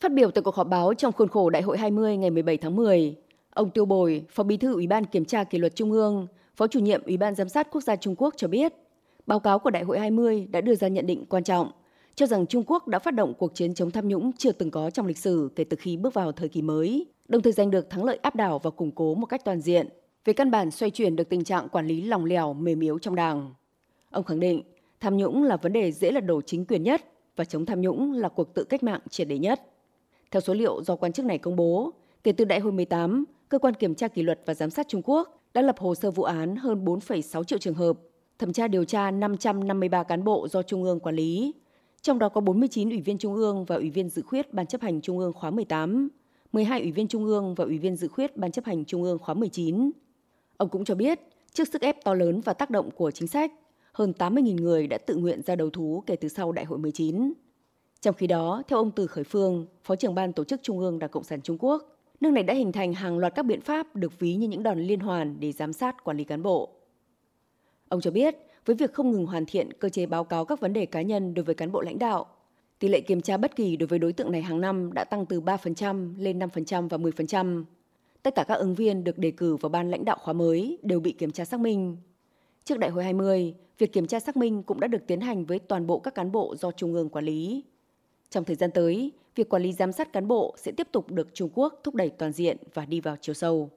Phát biểu tại cuộc họp báo trong khuôn khổ Đại hội 20 ngày 17 tháng 10, ông Tiêu Bồi, Phó Bí thư Ủy ban Kiểm tra Kỷ luật Trung ương, Phó chủ nhiệm Ủy ban Giám sát Quốc gia Trung Quốc cho biết, báo cáo của Đại hội 20 đã đưa ra nhận định quan trọng, cho rằng Trung Quốc đã phát động cuộc chiến chống tham nhũng chưa từng có trong lịch sử kể từ khi bước vào thời kỳ mới, đồng thời giành được thắng lợi áp đảo và củng cố một cách toàn diện, về căn bản xoay chuyển được tình trạng quản lý lòng lẻo mềm yếu trong Đảng. Ông khẳng định, tham nhũng là vấn đề dễ lật đổ chính quyền nhất và chống tham nhũng là cuộc tự cách mạng triệt để nhất. Theo số liệu do quan chức này công bố, kể từ đại hội 18, cơ quan kiểm tra kỷ luật và giám sát Trung Quốc đã lập hồ sơ vụ án hơn 4,6 triệu trường hợp, thẩm tra điều tra 553 cán bộ do Trung ương quản lý, trong đó có 49 ủy viên Trung ương và ủy viên dự khuyết Ban chấp hành Trung ương khóa 18, 12 ủy viên Trung ương và ủy viên dự khuyết Ban chấp hành Trung ương khóa 19. Ông cũng cho biết, trước sức ép to lớn và tác động của chính sách, hơn 80.000 người đã tự nguyện ra đầu thú kể từ sau Đại hội 19. Trong khi đó, theo ông Từ Khởi Phương, Phó trưởng ban tổ chức Trung ương Đảng Cộng sản Trung Quốc, nước này đã hình thành hàng loạt các biện pháp được ví như những đòn liên hoàn để giám sát quản lý cán bộ. Ông cho biết, với việc không ngừng hoàn thiện cơ chế báo cáo các vấn đề cá nhân đối với cán bộ lãnh đạo, tỷ lệ kiểm tra bất kỳ đối với đối tượng này hàng năm đã tăng từ 3% lên 5% và 10%. Tất cả các ứng viên được đề cử vào ban lãnh đạo khóa mới đều bị kiểm tra xác minh. Trước đại hội 20, việc kiểm tra xác minh cũng đã được tiến hành với toàn bộ các cán bộ do Trung ương quản lý. Trong thời gian tới, việc quản lý giám sát cán bộ sẽ tiếp tục được Trung Quốc thúc đẩy toàn diện và đi vào chiều sâu.